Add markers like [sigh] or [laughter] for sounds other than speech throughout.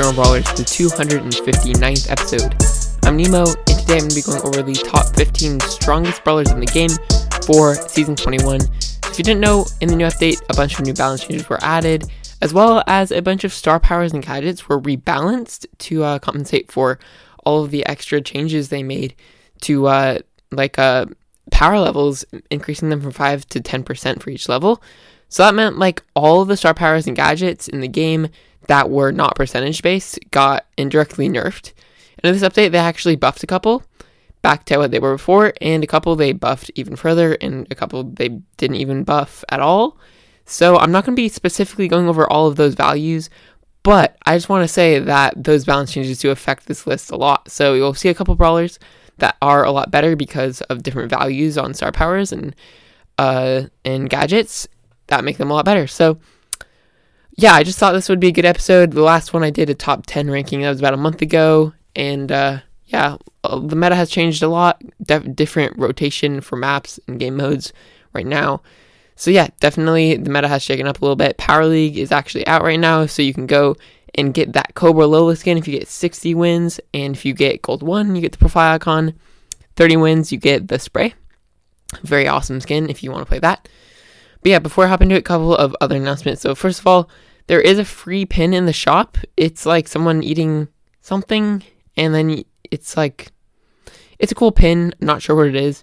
Brawlers, the 259th episode. I'm Nemo, and today I'm going to be going over the top 15 strongest brawlers in the game for Season 21. If you didn't know, in the new update, a bunch of new balance changes were added, as well as a bunch of star powers and gadgets were rebalanced to uh, compensate for all of the extra changes they made to, uh, like, uh, power levels, increasing them from 5 to 10% for each level. So that meant like all the star powers and gadgets in the game that were not percentage based got indirectly nerfed. And in this update, they actually buffed a couple back to what they were before, and a couple they buffed even further, and a couple they didn't even buff at all. So I'm not going to be specifically going over all of those values, but I just want to say that those balance changes do affect this list a lot. So you'll see a couple brawlers that are a lot better because of different values on star powers and uh, and gadgets, that make them a lot better. So, yeah, I just thought this would be a good episode. The last one I did a top 10 ranking, that was about a month ago. And uh, yeah, uh, the meta has changed a lot. Different rotation for maps and game modes right now. So, yeah, definitely the meta has shaken up a little bit. Power League is actually out right now, so you can go and get that Cobra Lola skin if you get 60 wins. And if you get Gold 1, you get the profile icon. 30 wins, you get the spray. Very awesome skin if you want to play that. But yeah, before I hop into it, a couple of other announcements. So first of all, there is a free pin in the shop. It's like someone eating something, and then it's like it's a cool pin. Not sure what it is.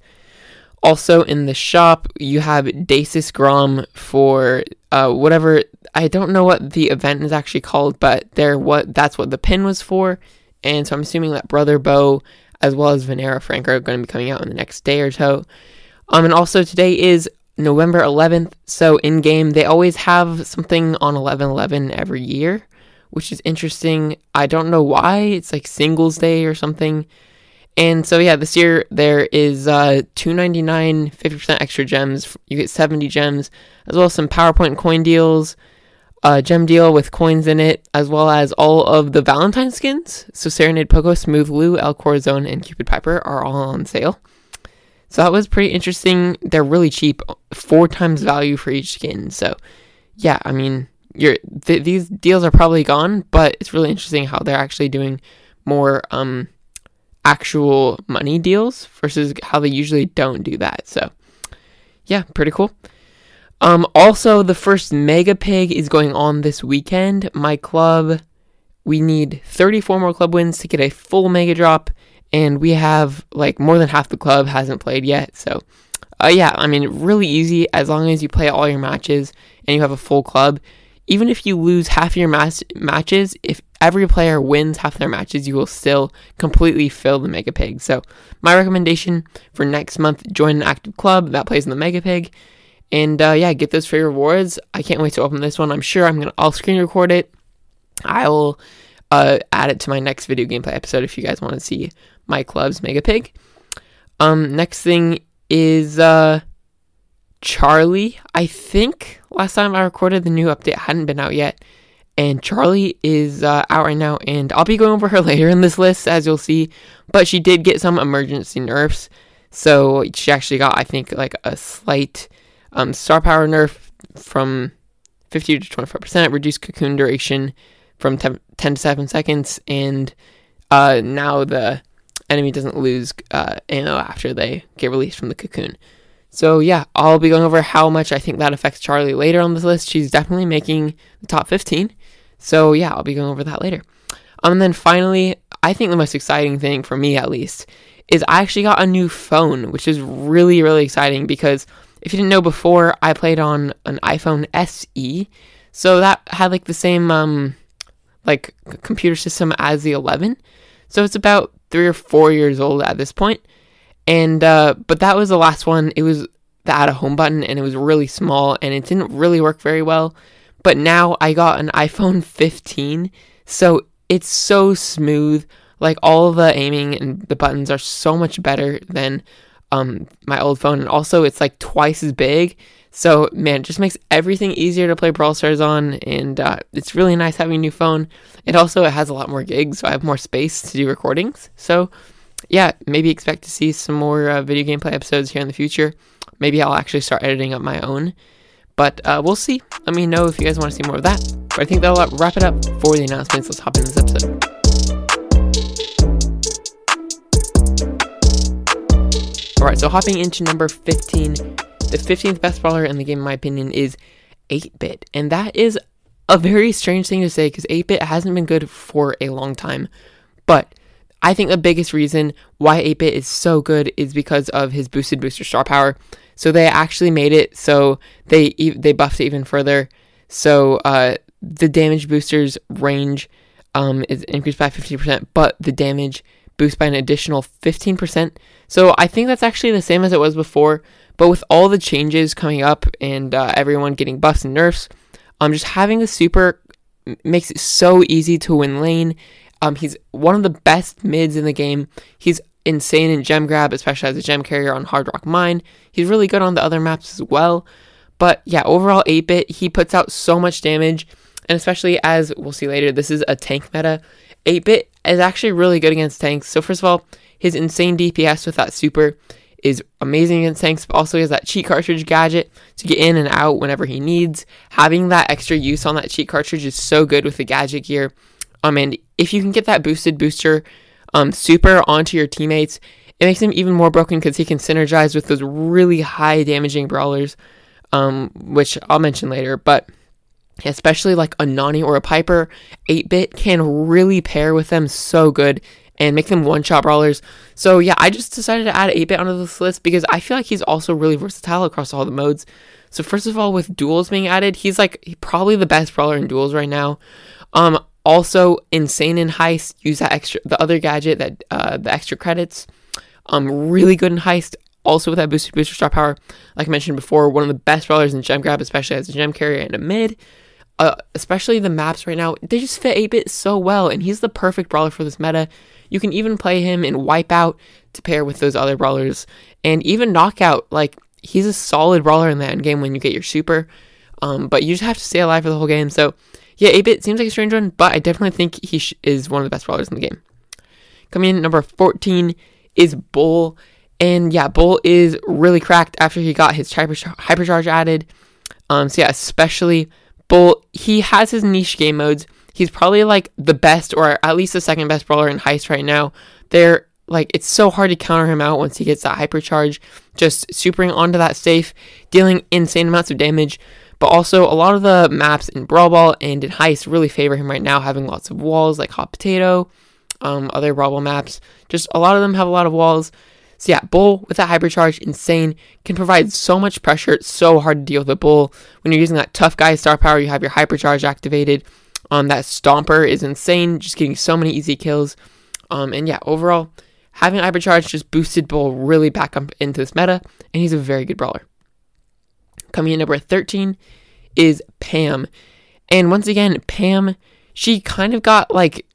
Also in the shop, you have Dasis Grom for uh, whatever. I don't know what the event is actually called, but there what that's what the pin was for. And so I'm assuming that Brother Bo as well as Venera Frank are going to be coming out in the next day or so. Um, and also today is November 11th. So in game, they always have something on 11 11 every year, which is interesting. I don't know why. It's like Singles Day or something. And so yeah, this year there is uh 299 50% extra gems. You get 70 gems, as well as some PowerPoint coin deals, a gem deal with coins in it, as well as all of the Valentine skins. So Serenade Poco, Smooth Lou, El Corazon, and Cupid Piper are all on sale. So that was pretty interesting. They're really cheap, four times value for each skin. So yeah, I mean, th- these deals are probably gone, but it's really interesting how they're actually doing more um actual money deals versus how they usually don't do that. So yeah, pretty cool. Um, also, the first Mega Pig is going on this weekend. My club, we need 34 more club wins to get a full Mega Drop and we have like more than half the club hasn't played yet. So, uh, yeah, I mean, really easy as long as you play all your matches and you have a full club. Even if you lose half your mas- matches, if every player wins half their matches, you will still completely fill the Mega Pig. So, my recommendation for next month: join an active club that plays in the Mega Pig, and uh, yeah, get those free rewards. I can't wait to open this one. I'm sure I'm gonna. I'll screen record it. I will uh, add it to my next video gameplay episode if you guys want to see my club's Mega Pig. Um, next thing is uh, Charlie. I think last time I recorded the new update hadn't been out yet, and Charlie is uh, out right now, and I'll be going over her [laughs] later in this list as you'll see. But she did get some emergency nerfs, so she actually got I think like a slight um, star power nerf from 50 to 25 percent, reduced cocoon duration from 10, 10 to 7 seconds, and uh, now the enemy doesn't lose uh, ammo after they get released from the cocoon. So yeah, I'll be going over how much I think that affects Charlie later on this list. She's definitely making the top 15. So yeah, I'll be going over that later. Um, and then finally, I think the most exciting thing for me at least is I actually got a new phone, which is really really exciting because if you didn't know before, I played on an iPhone SE, so that had like the same um like computer system as the 11. So it's about three or four years old at this point. And uh, but that was the last one. It was the add a home button, and it was really small, and it didn't really work very well. But now I got an iPhone [laughs] 15, so it's so smooth. Like all the aiming and the buttons are so much better than um, my old phone, and also it's like twice as big. So man, it just makes everything easier to play Brawl Stars on, and uh, it's really nice having a new phone. It also it has a lot more gigs, so I have more space to do recordings. So yeah, maybe expect to see some more uh, video gameplay episodes here in the future. Maybe I'll actually start editing up my own, but uh, we'll see. Let me know if you guys want to see more of that. But I think that'll wrap it up for the announcements. Let's hop into this episode. Alright, so hopping into number 15, the 15th best brawler in the game, in my opinion, is 8 bit. And that is a very strange thing to say because 8 bit hasn't been good for a long time. But I think the biggest reason why 8 bit is so good is because of his boosted booster star power. So they actually made it so they they buffed it even further. So uh, the damage booster's range um, is increased by 50%, but the damage boost by an additional 15%. So I think that's actually the same as it was before, but with all the changes coming up and uh, everyone getting buffs and nerfs, um, just having the super makes it so easy to win lane. Um, he's one of the best mids in the game. He's insane in gem grab, especially as a gem carrier on Hard Rock Mine. He's really good on the other maps as well. But yeah, overall 8 bit, he puts out so much damage. And especially as we'll see later, this is a tank meta. 8 bit is actually really good against tanks. So, first of all, his insane DPS with that super is amazing against tanks, but also he has that cheat cartridge gadget to get in and out whenever he needs. Having that extra use on that cheat cartridge is so good with the gadget gear. Um, and if you can get that boosted booster um, super onto your teammates, it makes him even more broken because he can synergize with those really high damaging brawlers, um, which I'll mention later. But especially like a Nani or a Piper, 8 bit can really pair with them so good and make them one shot brawlers. So yeah, I just decided to add 8 bit onto this list because I feel like he's also really versatile across all the modes. So first of all, with duels being added, he's like probably the best brawler in duels right now. Um, also insane in heist. Use that extra, the other gadget that uh, the extra credits. Um, really good in heist. Also with that boosted booster star power, like I mentioned before, one of the best brawlers in gem grab, especially as a gem carrier and a mid uh, especially the maps right now, they just fit 8-bit so well, and he's the perfect brawler for this meta. You can even play him in Wipeout to pair with those other brawlers, and even Knockout, like, he's a solid brawler in the end game when you get your super, um, but you just have to stay alive for the whole game, so yeah, 8-bit seems like a strange one, but I definitely think he sh- is one of the best brawlers in the game. Coming in number 14 is Bull, and yeah, Bull is really cracked after he got his hyper- hypercharge added, um, so yeah, especially Bull, he has his niche game modes. He's probably like the best, or at least the second best brawler in Heist right now. They're like it's so hard to counter him out once he gets that hypercharge, just supering onto that safe, dealing insane amounts of damage. But also, a lot of the maps in Brawl Ball and in Heist really favor him right now, having lots of walls like Hot Potato, um, other Brawl Ball maps. Just a lot of them have a lot of walls. So yeah, Bull with that hypercharge, insane, can provide so much pressure. It's so hard to deal with a Bull. When you're using that tough guy star power, you have your hypercharge activated. Um, that Stomper is insane, just getting so many easy kills. Um, and yeah, overall, having hypercharge just boosted Bull really back up into this meta, and he's a very good brawler. Coming in number 13 is Pam. And once again, Pam, she kind of got like,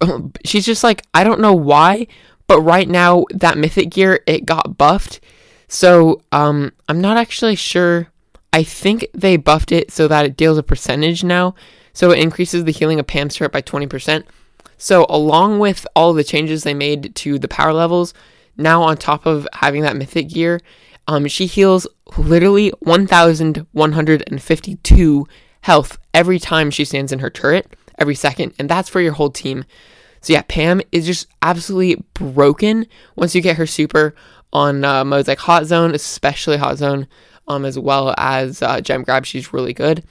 [laughs] she's just like, I don't know why, but right now, that mythic gear, it got buffed. So um, I'm not actually sure. I think they buffed it so that it deals a percentage now. So it increases the healing of Pam's turret by 20%. So along with all the changes they made to the power levels, now on top of having that mythic gear, um, she heals literally 1,152 health every time she stands in her turret, every second, and that's for your whole team. So yeah, Pam is just absolutely broken once you get her super on uh, modes like Hot Zone, especially Hot Zone, um, as well as uh, Gem Grab. She's really good.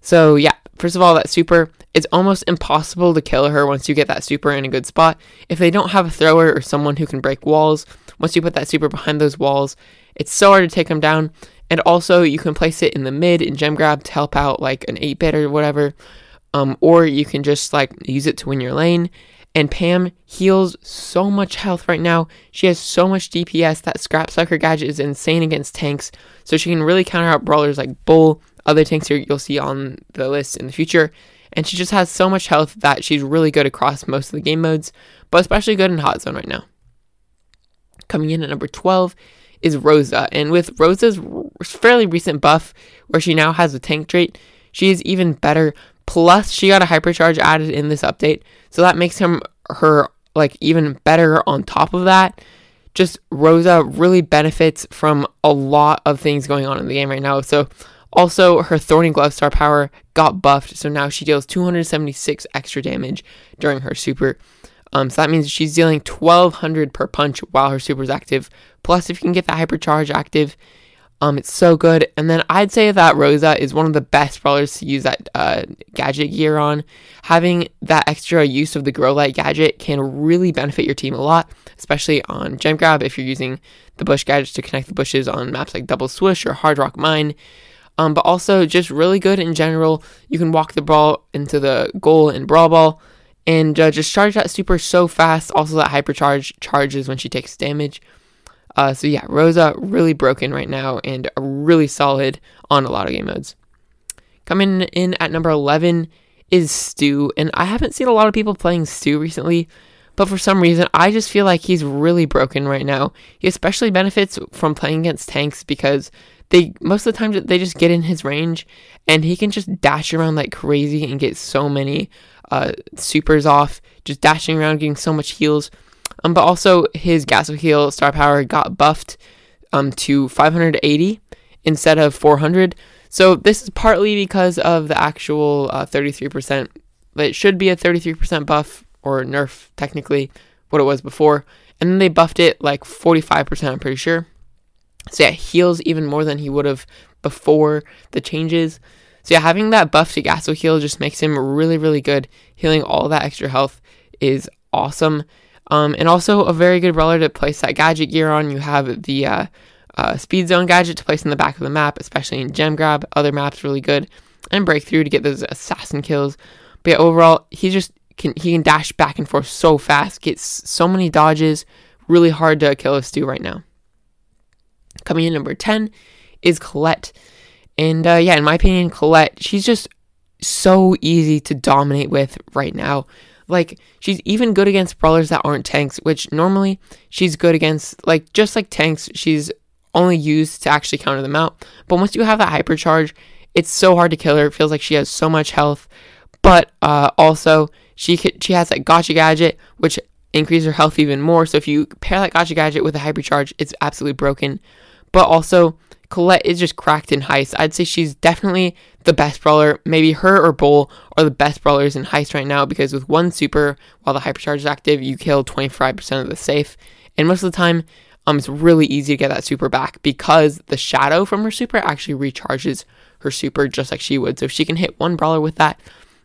So yeah, first of all, that super, it's almost impossible to kill her once you get that super in a good spot. If they don't have a thrower or someone who can break walls, once you put that super behind those walls, it's so hard to take them down. And also, you can place it in the mid in Gem Grab to help out like an 8 bit or whatever. Um, or you can just like use it to win your lane. And Pam heals so much health right now. She has so much DPS. That Scrap Sucker gadget is insane against tanks. So she can really counter out brawlers like Bull, other tanks you'll see on the list in the future. And she just has so much health that she's really good across most of the game modes, but especially good in Hot Zone right now. Coming in at number 12 is Rosa. And with Rosa's fairly recent buff, where she now has a tank trait, she is even better Plus, she got a hypercharge added in this update, so that makes him her like even better on top of that. Just Rosa really benefits from a lot of things going on in the game right now. So Also, her Thorny Glove star power got buffed, so now she deals 276 extra damage during her super. Um, so that means she's dealing 1200 per punch while her super is active. Plus, if you can get the hypercharge active, um, it's so good. And then I'd say that Rosa is one of the best brawlers to use that uh, gadget gear on. Having that extra use of the Grow Light gadget can really benefit your team a lot, especially on Gem Grab if you're using the bush gadgets to connect the bushes on maps like Double Swish or Hard Rock Mine. Um, but also just really good in general. You can walk the ball into the goal in Brawl Ball and uh, just charge that super so fast. Also, that hypercharge charges when she takes damage. Uh, so yeah, Rosa really broken right now and really solid on a lot of game modes. Coming in at number 11 is Stu, and I haven't seen a lot of people playing Stu recently, but for some reason I just feel like he's really broken right now. He especially benefits from playing against tanks because they most of the time they just get in his range and he can just dash around like crazy and get so many uh, supers off, just dashing around, getting so much heals. Um, but also his Gaso-Heal star power got buffed um, to 580 instead of 400. So this is partly because of the actual uh, 33%. It should be a 33% buff or nerf, technically, what it was before. And then they buffed it like 45%, I'm pretty sure. So yeah, heals even more than he would have before the changes. So yeah, having that buff to Gaso-Heal just makes him really, really good. Healing all that extra health is awesome. Um, and also a very good brawler to place that gadget gear on. You have the uh, uh, speed zone gadget to place in the back of the map, especially in gem grab. Other maps really good, and breakthrough to get those assassin kills. But yeah, overall, he just can he can dash back and forth so fast, gets so many dodges. Really hard to kill a Stu right now. Coming in number ten is Colette, and uh, yeah, in my opinion, Colette she's just so easy to dominate with right now. Like she's even good against brawlers that aren't tanks, which normally she's good against like just like tanks, she's only used to actually counter them out. But once you have that hypercharge, it's so hard to kill her. It feels like she has so much health. But uh, also she she has that gotcha gadget, which increases her health even more. So if you pair that gotcha gadget with a hypercharge, it's absolutely broken. But also Colette is just cracked in heist. I'd say she's definitely the best brawler. Maybe her or Bull are the best brawlers in heist right now because with one super, while the hypercharge is active, you kill 25% of the safe. And most of the time, um, it's really easy to get that super back because the shadow from her super actually recharges her super just like she would. So if she can hit one brawler with that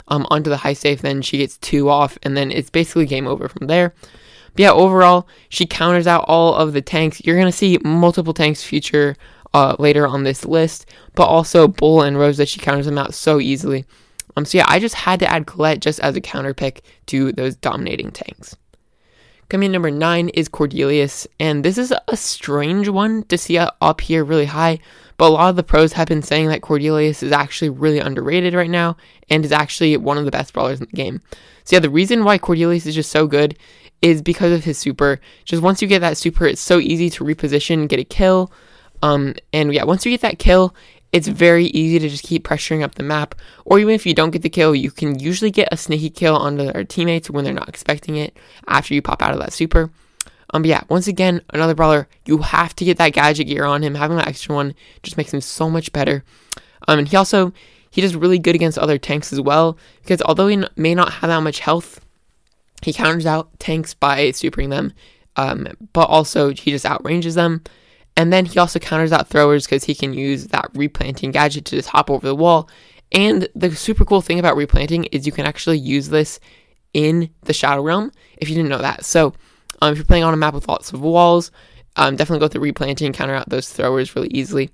um, onto the high safe, then she gets two off, and then it's basically game over from there. But yeah, overall, she counters out all of the tanks. You're gonna see multiple tanks feature uh, later on this list, but also Bull and Rosa, she counters them out so easily. Um, so yeah, I just had to add Colette just as a counter pick to those dominating tanks. Coming in number nine is Cordelius, and this is a strange one to see up here really high, but a lot of the pros have been saying that Cordelius is actually really underrated right now and is actually one of the best brawlers in the game. So yeah, the reason why Cordelius is just so good is because of his super. Just once you get that super, it's so easy to reposition, get a kill, um, and yeah, once you get that kill, it's very easy to just keep pressuring up the map. Or even if you don't get the kill, you can usually get a sneaky kill onto their teammates when they're not expecting it after you pop out of that super. Um, but yeah, once again, another brawler, you have to get that gadget gear on him. Having that extra one just makes him so much better. Um, and he also, he does really good against other tanks as well, because although he may not have that much health, he counters out tanks by supering them, um, but also he just outranges them. And then he also counters out throwers because he can use that replanting gadget to just hop over the wall. And the super cool thing about replanting is you can actually use this in the Shadow Realm if you didn't know that. So um, if you're playing on a map with lots of walls, um, definitely go through replanting, counter out those throwers really easily.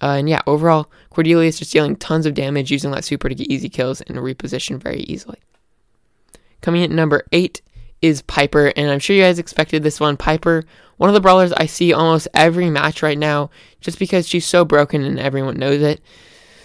Uh, and yeah, overall, Cordelia is just dealing tons of damage using that super to get easy kills and reposition very easily. Coming in at number 8 is Piper, and I'm sure you guys expected this one. Piper one of the brawlers I see almost every match right now just because she's so broken and everyone knows it.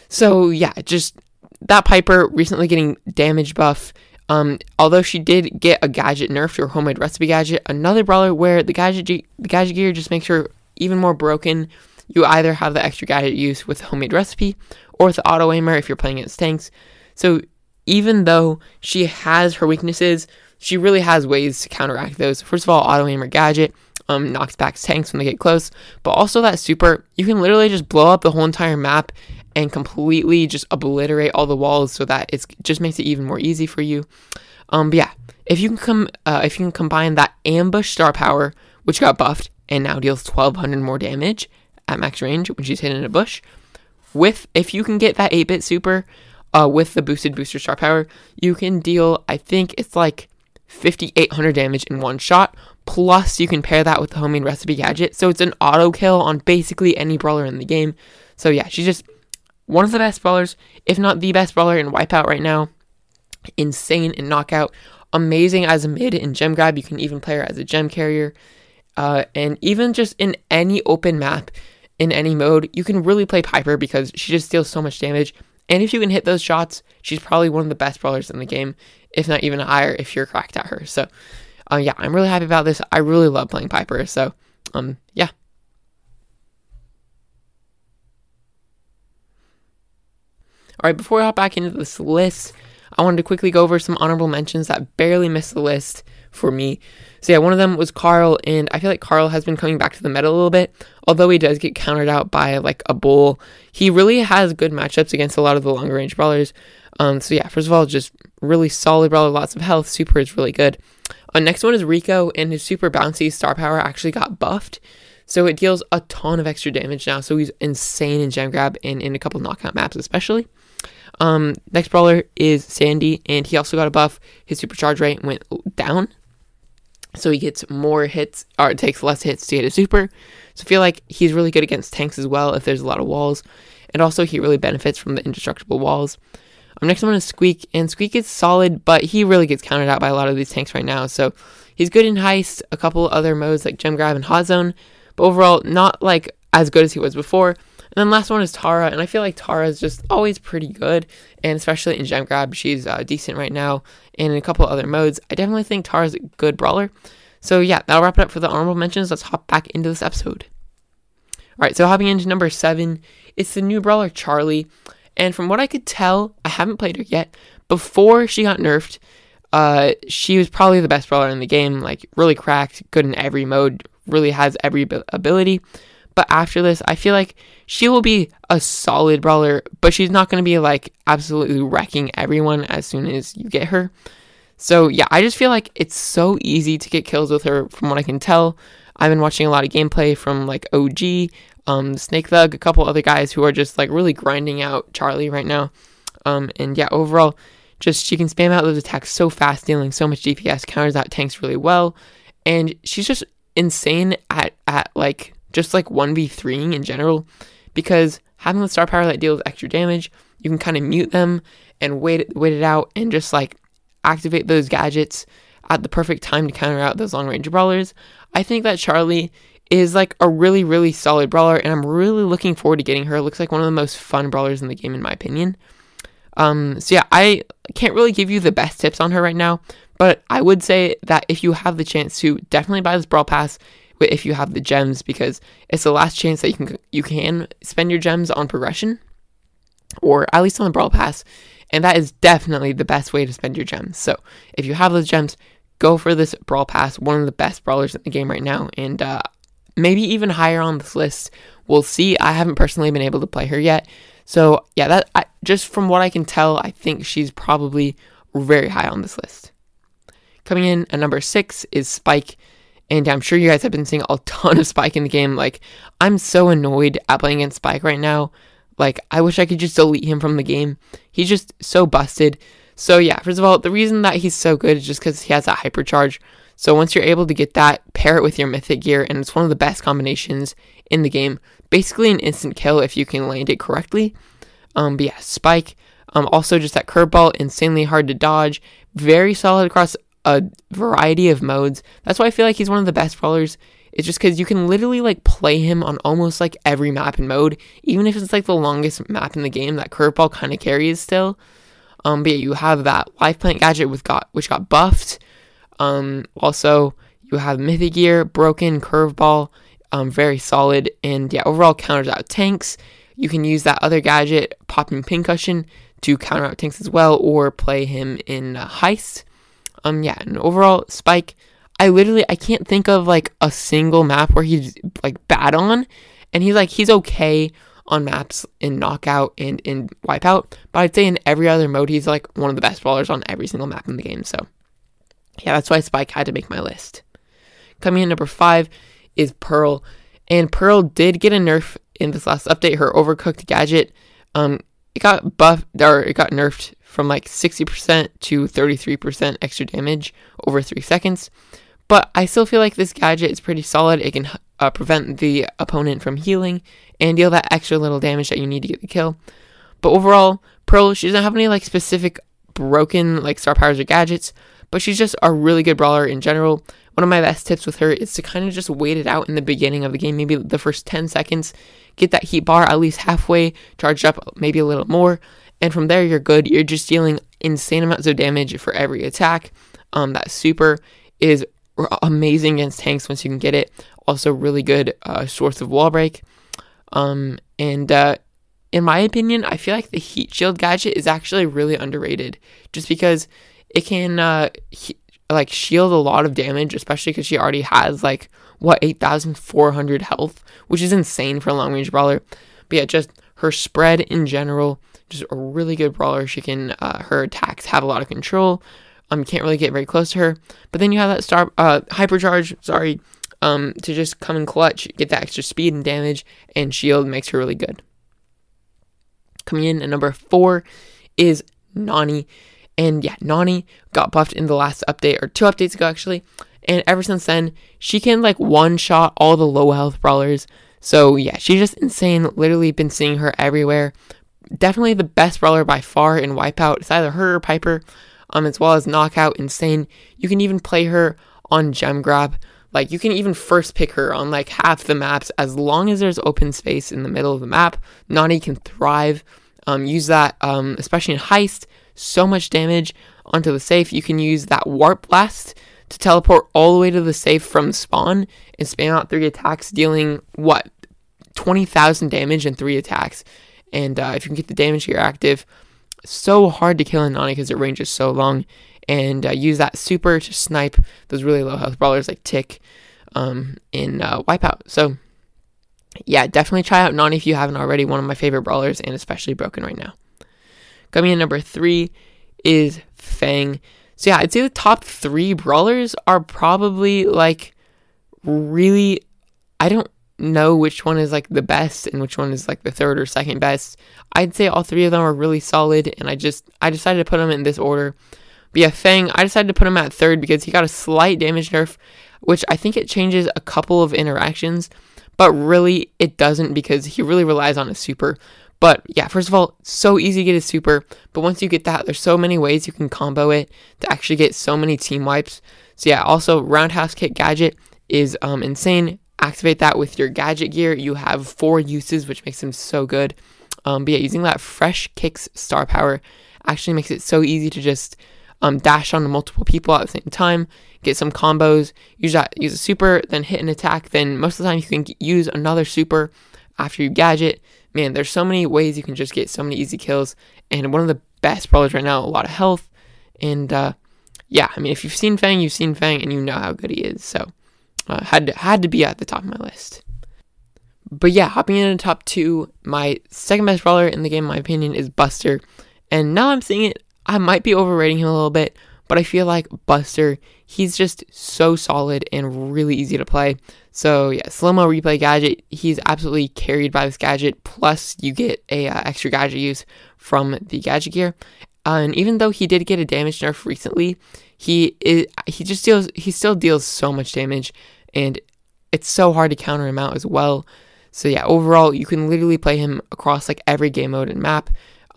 So yeah, just that Piper recently getting damage buff. Um, although she did get a gadget nerf to her homemade recipe gadget, another brawler where the gadget the gadget gear just makes her even more broken. You either have the extra gadget use with homemade recipe or with the auto aimer if you're playing against tanks. So even though she has her weaknesses, she really has ways to counteract those. First of all, auto aimer gadget um, knocks back tanks when they get close, but also that super, you can literally just blow up the whole entire map and completely just obliterate all the walls so that it just makes it even more easy for you. Um, but yeah, if you can come, uh, if you can combine that ambush star power, which got buffed and now deals 1200 more damage at max range when she's hit in a bush, with if you can get that 8-bit super, uh, with the boosted booster star power, you can deal. I think it's like 5800 damage in one shot. Plus, you can pair that with the homemade recipe gadget, so it's an auto kill on basically any brawler in the game. So yeah, she's just one of the best brawlers, if not the best brawler in Wipeout right now. Insane in Knockout, amazing as a mid in Gem Grab. You can even play her as a gem carrier, uh, and even just in any open map, in any mode, you can really play Piper because she just deals so much damage. And if you can hit those shots, she's probably one of the best brawlers in the game, if not even higher if you're cracked at her. So, uh, yeah, I'm really happy about this. I really love playing Piper. So, um, yeah. All right, before we hop back into this list, I wanted to quickly go over some honorable mentions that barely missed the list for me. So yeah, one of them was Carl, and I feel like Carl has been coming back to the meta a little bit. Although he does get countered out by like a bull, he really has good matchups against a lot of the longer range brawlers. Um, so yeah, first of all, just really solid brawler, lots of health. Super is really good. Uh, next one is Rico, and his super bouncy star power actually got buffed. So it deals a ton of extra damage now. So he's insane in gem grab and in a couple knockout maps, especially. Um, next brawler is Sandy, and he also got a buff. His supercharge rate went down, so he gets more hits, or it takes less hits to get a super. So I feel like he's really good against tanks as well if there's a lot of walls, and also he really benefits from the indestructible walls. Um, next one is Squeak, and Squeak is solid, but he really gets countered out by a lot of these tanks right now. So he's good in Heist, a couple other modes like Gem Grab and Hot Zone, but overall not like as good as he was before. And then last one is Tara, and I feel like Tara is just always pretty good, and especially in Gem Grab, she's uh, decent right now. And in a couple other modes, I definitely think Tara's a good brawler. So yeah, that'll wrap it up for the honorable mentions. Let's hop back into this episode. All right, so hopping into number seven, it's the new brawler Charlie, and from what I could tell, I haven't played her yet. Before she got nerfed, uh, she was probably the best brawler in the game, like really cracked, good in every mode, really has every ability. But after this, I feel like she will be a solid brawler, but she's not going to be like absolutely wrecking everyone as soon as you get her. So yeah, I just feel like it's so easy to get kills with her from what I can tell. I've been watching a lot of gameplay from like OG, um, Snake Thug, a couple other guys who are just like really grinding out Charlie right now. Um, and yeah, overall, just she can spam out those attacks so fast, dealing so much DPS, counters out tanks really well, and she's just insane at at like just like 1v3ing in general, because having the star power that deals extra damage, you can kind of mute them and wait wait it out and just like activate those gadgets at the perfect time to counter out those long range brawlers. I think that Charlie is like a really, really solid brawler, and I'm really looking forward to getting her. It looks like one of the most fun brawlers in the game, in my opinion. Um, so yeah, I can't really give you the best tips on her right now, but I would say that if you have the chance to, definitely buy this brawl pass if you have the gems because it's the last chance that you can you can spend your gems on progression or at least on the brawl pass and that is definitely the best way to spend your gems so if you have those gems go for this brawl pass one of the best brawlers in the game right now and uh, maybe even higher on this list we'll see i haven't personally been able to play her yet so yeah that I, just from what i can tell i think she's probably very high on this list coming in at number six is spike and I'm sure you guys have been seeing a ton of Spike in the game. Like, I'm so annoyed at playing against Spike right now. Like, I wish I could just delete him from the game. He's just so busted. So, yeah, first of all, the reason that he's so good is just because he has that hypercharge. So, once you're able to get that, pair it with your mythic gear, and it's one of the best combinations in the game. Basically, an instant kill if you can land it correctly. Um, but yeah, Spike. Um, also, just that curveball, insanely hard to dodge. Very solid across a variety of modes. That's why I feel like he's one of the best brawlers. It's just because you can literally like play him on almost like every map and mode, even if it's like the longest map in the game. That curveball kind of carries still. Um, but yeah, you have that life plant gadget with got which got buffed. Um, also you have mythic gear, broken curveball, um, very solid, and yeah, overall counters out tanks. You can use that other gadget, popping pincushion, to counter out tanks as well, or play him in uh, heist. Um, yeah, and overall, Spike, I literally I can't think of like a single map where he's like bad on, and he's like he's okay on maps in Knockout and in Wipeout, but I'd say in every other mode, he's like one of the best brawlers on every single map in the game. So, yeah, that's why Spike had to make my list. Coming in number five is Pearl, and Pearl did get a nerf in this last update. Her Overcooked gadget, um, it got buffed or it got nerfed from like 60% to 33% extra damage over three seconds. But I still feel like this gadget is pretty solid. It can uh, prevent the opponent from healing and deal that extra little damage that you need to get the kill. But overall, Pearl, she doesn't have any like specific broken like star powers or gadgets, but she's just a really good brawler in general. One of my best tips with her is to kind of just wait it out in the beginning of the game, maybe the first 10 seconds, get that heat bar at least halfway, charged up maybe a little more, and from there you're good. You're just dealing insane amounts of damage for every attack. Um, that super is amazing against tanks once you can get it. Also, really good uh, source of wall break. Um, and uh, in my opinion, I feel like the heat shield gadget is actually really underrated, just because it can uh, he- like shield a lot of damage, especially because she already has like what 8,400 health, which is insane for a long range brawler. But yeah, just her spread in general, just a really good brawler. She can uh, her attacks have a lot of control. Um, you can't really get very close to her. But then you have that star uh hypercharge, sorry, um, to just come in clutch, get that extra speed and damage, and shield makes her really good. Coming in at number four is Nani. And yeah, Nani got buffed in the last update, or two updates ago actually. And ever since then, she can like one shot all the low health brawlers. So yeah, she's just insane. Literally been seeing her everywhere. Definitely the best brawler by far in Wipeout. It's either her or Piper um, as well as Knockout Insane. You can even play her on Gem Grab. Like you can even first pick her on like half the maps as long as there's open space in the middle of the map. Nani can thrive. Um, use that, um, especially in heist. So much damage onto the safe. You can use that warp blast to teleport all the way to the safe from spawn and spam out three attacks, dealing what twenty thousand damage in three attacks. And uh, if you can get the damage here active, so hard to kill in Nani because it ranges so long. And uh, use that super to snipe those really low health brawlers like Tick um, in uh, Wipeout. So, yeah, definitely try out Nani if you haven't already. One of my favorite brawlers and especially broken right now. Coming in number three is Fang. So, yeah, I'd say the top three brawlers are probably like really. I don't know which one is like the best and which one is like the third or second best. I'd say all three of them are really solid, and I just I decided to put them in this order. But yeah, Fang, I decided to put him at third because he got a slight damage nerf, which I think it changes a couple of interactions, but really it doesn't because he really relies on his super. But yeah, first of all, so easy to get a super, but once you get that, there's so many ways you can combo it to actually get so many team wipes. So yeah, also Roundhouse Kick gadget is um, insane activate that with your gadget gear. You have four uses, which makes them so good. Um, but yeah, using that fresh kicks star power actually makes it so easy to just um, dash on multiple people at the same time, get some combos, use that, use a super, then hit an attack. Then most of the time you can use another super after you gadget. Man, there's so many ways you can just get so many easy kills. And one of the best brawlers right now, a lot of health. And uh, yeah, I mean, if you've seen Fang, you've seen Fang, and you know how good he is. So uh, had to, had to be at the top of my list. But yeah, hopping into top two, my second best brawler in the game, in my opinion, is Buster. And now I'm seeing it, I might be overrating him a little bit, but I feel like Buster, he's just so solid and really easy to play. So yeah, slow mo replay gadget, he's absolutely carried by this gadget. Plus, you get a uh, extra gadget use from the gadget gear. Uh, and even though he did get a damage nerf recently, he is he just deals he still deals so much damage and it's so hard to counter him out as well. So yeah, overall, you can literally play him across like every game mode and map.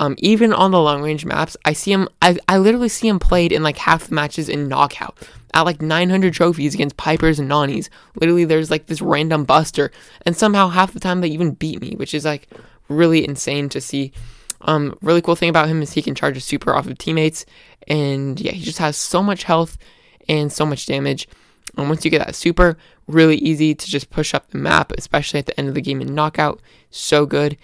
Um, even on the long range maps, I see him. I, I literally see him played in like half the matches in knockout at like 900 trophies against Pipers and Nani's. Literally, there's like this random Buster, and somehow half the time they even beat me, which is like really insane to see. Um, really cool thing about him is he can charge a super off of teammates, and yeah, he just has so much health and so much damage. And once you get that super, really easy to just push up the map, especially at the end of the game in knockout. So good.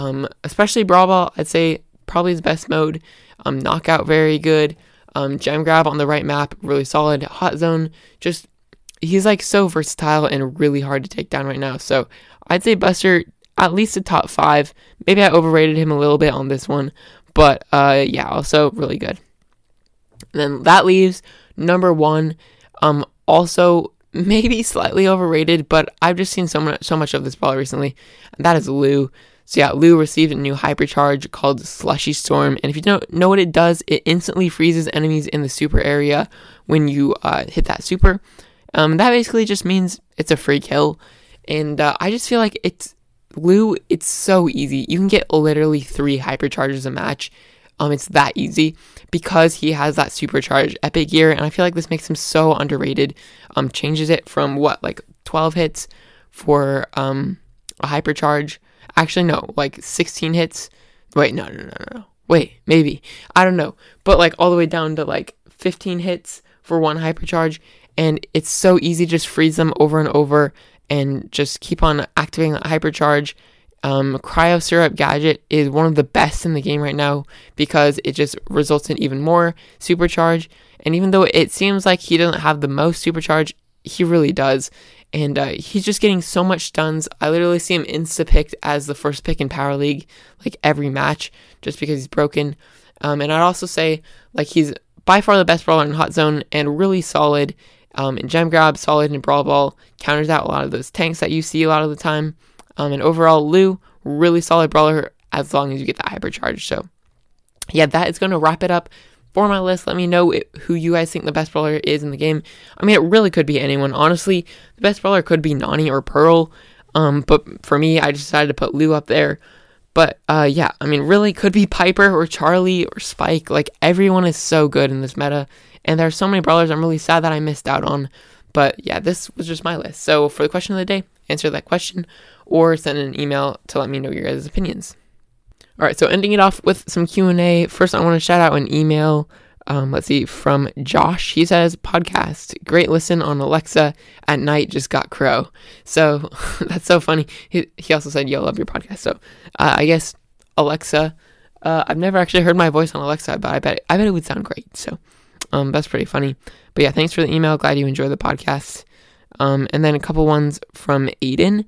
Um, especially Brawl Ball, I'd say probably his best mode. Um, knockout, very good. Um, gem grab on the right map, really solid. Hot zone, just he's like so versatile and really hard to take down right now. So I'd say Buster at least a top five. Maybe I overrated him a little bit on this one, but uh, yeah, also really good. And then that leaves number one. Um, also [laughs] maybe slightly overrated, but I've just seen so much so much of this ball recently. That is Lou. So yeah, Lou received a new hypercharge called Slushy Storm, and if you don't know what it does, it instantly freezes enemies in the super area when you uh, hit that super. Um, that basically just means it's a free kill, and uh, I just feel like it's Lou. It's so easy. You can get literally three hypercharges a match. Um, it's that easy because he has that supercharged epic gear, and I feel like this makes him so underrated. Um, changes it from what like 12 hits for um a hypercharge Actually, no, like 16 hits. Wait, no, no, no, no. Wait, maybe. I don't know. But like all the way down to like 15 hits for one hypercharge. And it's so easy just freeze them over and over and just keep on activating that hypercharge. Um, Cryo Syrup Gadget is one of the best in the game right now because it just results in even more supercharge. And even though it seems like he doesn't have the most supercharge, he really does and uh, he's just getting so much stuns. I literally see him insta picked as the first pick in Power League, like every match, just because he's broken. Um, and I'd also say, like, he's by far the best brawler in Hot Zone and really solid um, in Gem Grab, solid in Brawl Ball, counters out a lot of those tanks that you see a lot of the time. Um, and overall, Lou, really solid brawler as long as you get that hypercharge. So, yeah, that is going to wrap it up for my list. Let me know who you guys think the best brawler is in the game. I mean, it really could be anyone. Honestly, the best brawler could be Nani or Pearl. Um, but for me, I decided to put Lou up there. But uh, yeah, I mean, really could be Piper or Charlie or Spike. Like everyone is so good in this meta, and there are so many brawlers. I'm really sad that I missed out on. But yeah, this was just my list. So for the question of the day, answer that question or send an email to let me know your guys' opinions. All right, so ending it off with some Q and A. First, I want to shout out an email. Um, let's see from Josh. He says, "Podcast, great listen on Alexa at night. Just got crow." So [laughs] that's so funny. He, he also said, "Yo, love your podcast." So uh, I guess Alexa. Uh, I've never actually heard my voice on Alexa, but I bet I bet it would sound great. So um, that's pretty funny. But yeah, thanks for the email. Glad you enjoy the podcast. Um, and then a couple ones from Aiden.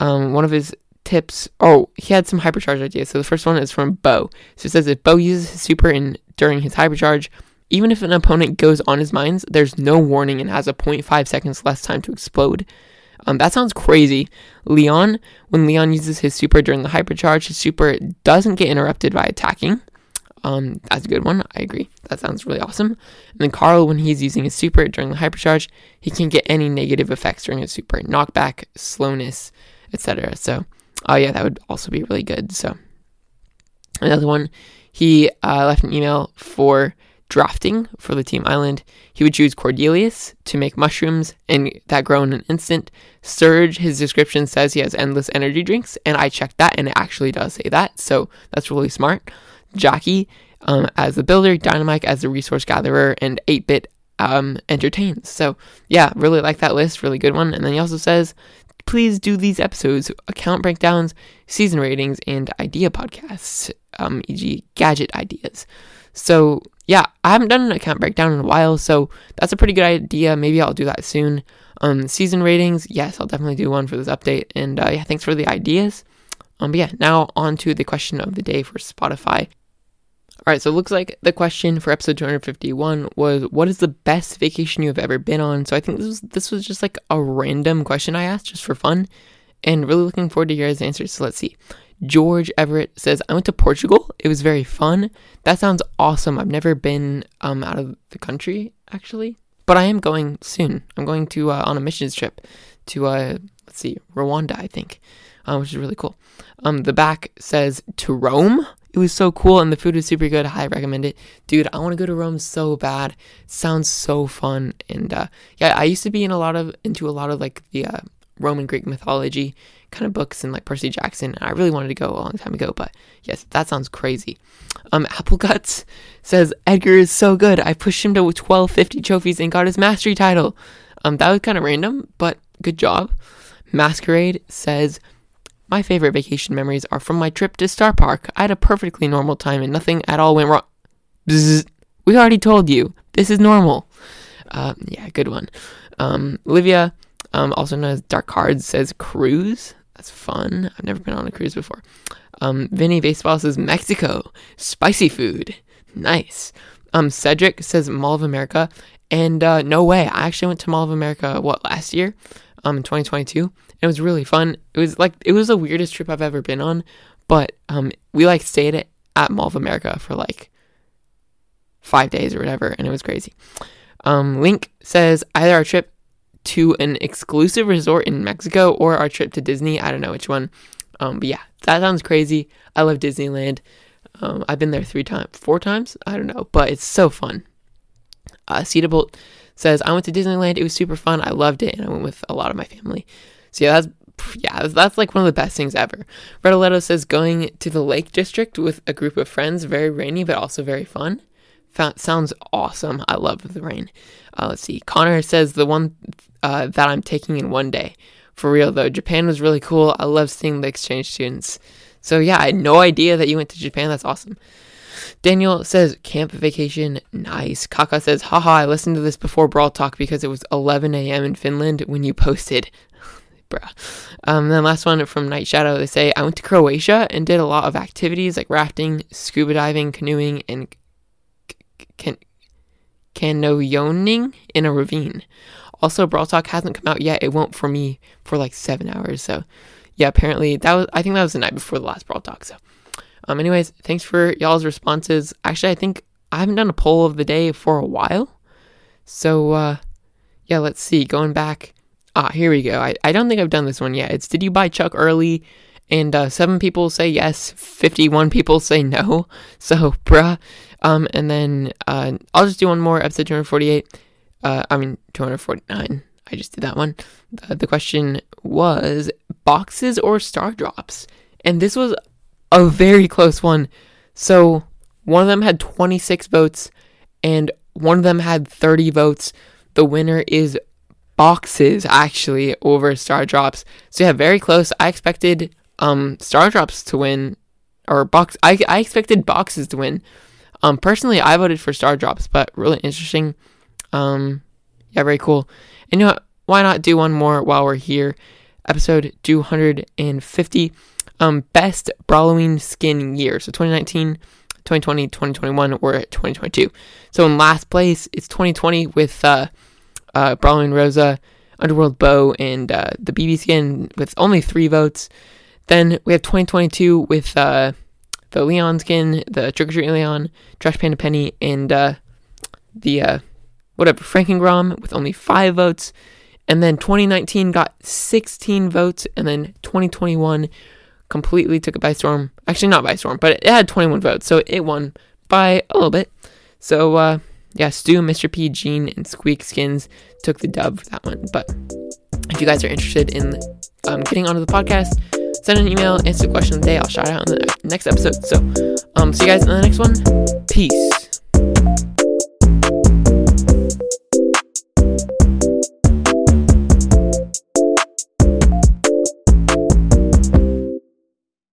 Um, one of his tips. Oh, he had some hypercharge ideas. So the first one is from Bo. So it says if Bo uses his super in during his hypercharge, even if an opponent goes on his mines, there's no warning and has a 0.5 seconds less time to explode. Um, that sounds crazy. Leon, when Leon uses his super during the hypercharge, his super doesn't get interrupted by attacking. Um, that's a good one. I agree. That sounds really awesome. And then Carl, when he's using his super during the hypercharge, he can't get any negative effects during his super, knockback, slowness, etc. So Oh yeah, that would also be really good. So another one, he uh, left an email for drafting for the team island. He would choose Cordelius to make mushrooms and that grow in an instant. Surge, his description says he has endless energy drinks, and I checked that and it actually does say that, so that's really smart. Jackie um, as the builder, Dynamike as the resource gatherer, and 8 bit um, entertains. So yeah, really like that list, really good one. And then he also says please do these episodes, account breakdowns, season ratings, and idea podcasts, um, e.g., gadget ideas. So, yeah, I haven't done an account breakdown in a while, so that's a pretty good idea. Maybe I'll do that soon. Um, season ratings, yes, I'll definitely do one for this update. And uh, yeah, thanks for the ideas. Um, but yeah, now on to the question of the day for Spotify. All right, so it looks like the question for episode 251 was what is the best vacation you have ever been on? So I think this was this was just like a random question I asked just for fun and really looking forward to your guys' answers. So let's see. George Everett says, I went to Portugal. It was very fun. That sounds awesome. I've never been um, out of the country, actually. But I am going soon. I'm going to uh, on a missions trip to, uh, let's see, Rwanda, I think, uh, which is really cool. Um, the back says, to Rome. It was so cool and the food was super good. I highly recommend it. Dude, I want to go to Rome so bad. sounds so fun. And uh, yeah, I used to be in a lot of into a lot of like the uh, Roman Greek mythology kind of books and like Percy Jackson. I really wanted to go a long time ago, but yes, that sounds crazy. Um, Apple Guts says Edgar is so good. I pushed him to 1250 trophies and got his mastery title. Um, that was kind of random, but good job. Masquerade says my favorite vacation memories are from my trip to Starr Park. I had a perfectly normal time and nothing at all went wrong. Bzz. We already told you. This is normal. Uh, yeah, good one. Um, Olivia, um, also known as Dark Cards, says cruise. That's fun. I've never been on a cruise before. Um, Vinny Baseball says Mexico, spicy food, nice. Um, Cedric says Mall of America, and uh, no way, I actually went to Mall of America what last year, um, in 2022. It was really fun. It was like it was the weirdest trip I've ever been on, but um, we like stayed at, at Mall of America for like five days or whatever, and it was crazy. Um, Link says either our trip to an exclusive resort in Mexico or our trip to Disney. I don't know which one. Um, but yeah, that sounds crazy. I love Disneyland. Um, I've been there three times, four times. I don't know, but it's so fun. Uh, Cedarbolt says I went to Disneyland. It was super fun. I loved it, and I went with a lot of my family. So yeah, that's yeah, that's like one of the best things ever. Redoletto says going to the Lake District with a group of friends, very rainy but also very fun. Sounds awesome. I love the rain. Uh, let's see. Connor says the one uh, that I'm taking in one day. For real though, Japan was really cool. I love seeing the exchange students. So yeah, I had no idea that you went to Japan. That's awesome. Daniel says camp vacation, nice. Kaka says, haha, I listened to this before Brawl Talk because it was 11 a.m. in Finland when you posted. [laughs] Bruh. Um, then last one from Night Shadow, they say, I went to Croatia and did a lot of activities like rafting, scuba diving, canoeing, and can canoyoning in a ravine. Also, Brawl Talk hasn't come out yet. It won't for me for like seven hours. So, yeah, apparently that was. I think that was the night before the last Brawl Talk. So, um, anyways, thanks for y'all's responses. Actually, I think I haven't done a poll of the day for a while. So, uh, yeah, let's see. Going back. Ah, here we go. I, I don't think I've done this one yet. It's did you buy Chuck early? And uh, seven people say yes, 51 people say no. [laughs] So, bruh. Um, and then uh, I'll just do one more, episode 248. Uh, I mean, 249. I just did that one. Uh, the question was boxes or star drops? And this was a very close one. So, one of them had 26 votes, and one of them had 30 votes. The winner is boxes, actually, over star drops. So, yeah, very close. I expected um, star drops to win, or box. I, I expected boxes to win um, personally, I voted for Star Drops, but really interesting. Um, yeah, very cool. And you know what? Why not do one more while we're here? Episode 250. Um, best Brawloween skin year. So 2019, 2020, 2021, or 2022. So in last place, it's 2020 with uh, uh, Brawloween Rosa, Underworld Bo, and uh, the Bibi skin with only three votes. Then we have 2022 with uh, the Leon skin, the Trick or Treat Leon, Trash Panda Penny, and uh, the uh, whatever Frankengrom with only five votes. And then 2019 got 16 votes, and then 2021 completely took it by storm. Actually, not by storm, but it had 21 votes, so it won by a little bit. So uh, yeah, Stu, Mr. P, Gene, and Squeak skins took the dub for that one. But if you guys are interested in um, getting onto the podcast, send an email, answer the question of the day. I'll shout out in the next episode. So, um, see you guys in the next one. Peace.